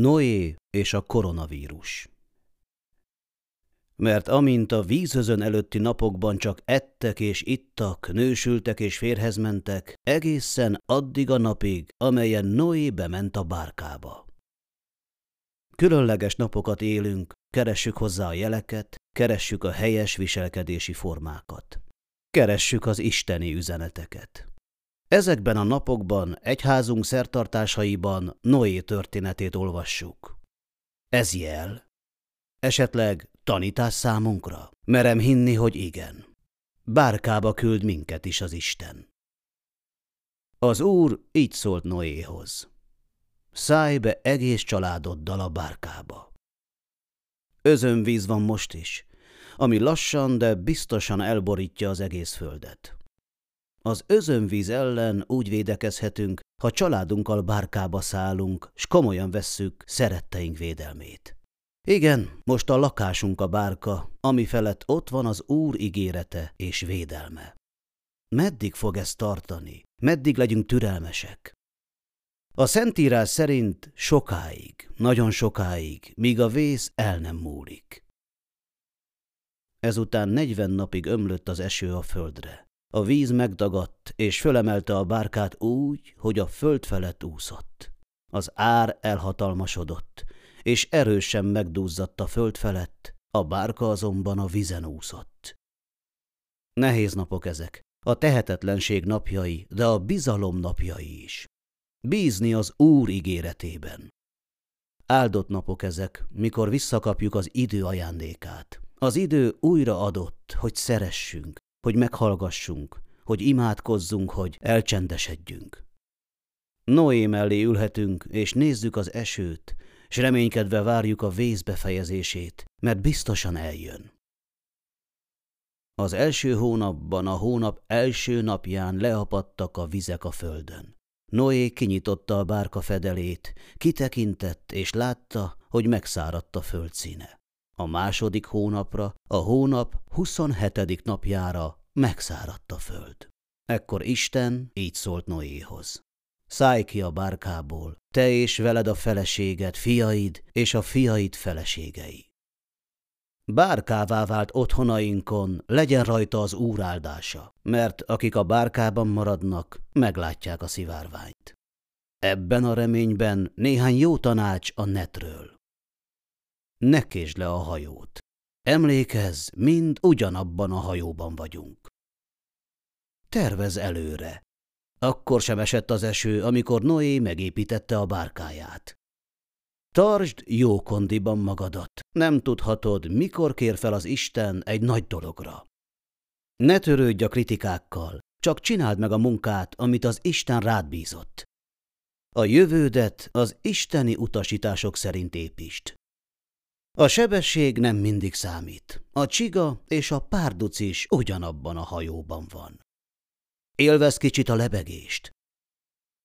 Noé és a koronavírus Mert amint a vízhözön előtti napokban csak ettek és ittak, nősültek és férhez mentek, egészen addig a napig, amelyen Noé bement a bárkába. Különleges napokat élünk, keressük hozzá a jeleket, keressük a helyes viselkedési formákat. Keressük az isteni üzeneteket. Ezekben a napokban egyházunk szertartásaiban Noé történetét olvassuk. Ez jel? Esetleg tanítás számunkra? Merem hinni, hogy igen. Bárkába küld minket is az Isten. Az Úr így szólt Noéhoz. Szállj be egész családoddal a bárkába. Özönvíz van most is, ami lassan, de biztosan elborítja az egész földet. Az özönvíz ellen úgy védekezhetünk, ha családunkkal bárkába szállunk, s komolyan vesszük szeretteink védelmét. Igen, most a lakásunk a bárka, ami felett ott van az Úr ígérete és védelme. Meddig fog ez tartani? Meddig legyünk türelmesek? A Szentírás szerint sokáig, nagyon sokáig, míg a vész el nem múlik. Ezután negyven napig ömlött az eső a földre. A víz megdagadt, és fölemelte a bárkát úgy, hogy a föld felett úszott. Az ár elhatalmasodott, és erősen megduzzadt a föld felett, a bárka azonban a vizen úszott. Nehéz napok ezek, a tehetetlenség napjai, de a bizalom napjai is. Bízni az Úr ígéretében. Áldott napok ezek, mikor visszakapjuk az idő ajándékát. Az idő újra adott, hogy szeressünk, hogy meghallgassunk, hogy imádkozzunk, hogy elcsendesedjünk. Noé mellé ülhetünk, és nézzük az esőt, s reménykedve várjuk a vész befejezését, mert biztosan eljön. Az első hónapban, a hónap első napján leapadtak a vizek a földön. Noé kinyitotta a bárka fedelét, kitekintett, és látta, hogy megszáradt a földszíne. A második hónapra, a hónap 27. napjára megszáradt a föld. Ekkor Isten így szólt Noéhoz. Szállj ki a bárkából, te és veled a feleséged, fiaid és a fiaid feleségei. Bárkává vált otthonainkon, legyen rajta az úr áldása, mert akik a bárkában maradnak, meglátják a szivárványt. Ebben a reményben néhány jó tanács a netről. Ne késd le a hajót. Emlékezz, mind ugyanabban a hajóban vagyunk. Tervez előre. Akkor sem esett az eső, amikor Noé megépítette a bárkáját. Tartsd jó kondiban magadat. Nem tudhatod, mikor kér fel az Isten egy nagy dologra. Ne törődj a kritikákkal, csak csináld meg a munkát, amit az Isten rád bízott. A jövődet az isteni utasítások szerint építsd. A sebesség nem mindig számít. A csiga és a párduc is ugyanabban a hajóban van. Élvez kicsit a lebegést.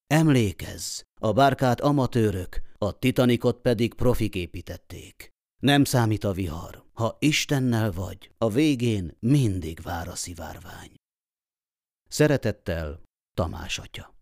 Emlékezz, a bárkát amatőrök, a titanikot pedig profik építették. Nem számít a vihar. Ha Istennel vagy, a végén mindig vár a szivárvány. Szeretettel Tamás atya.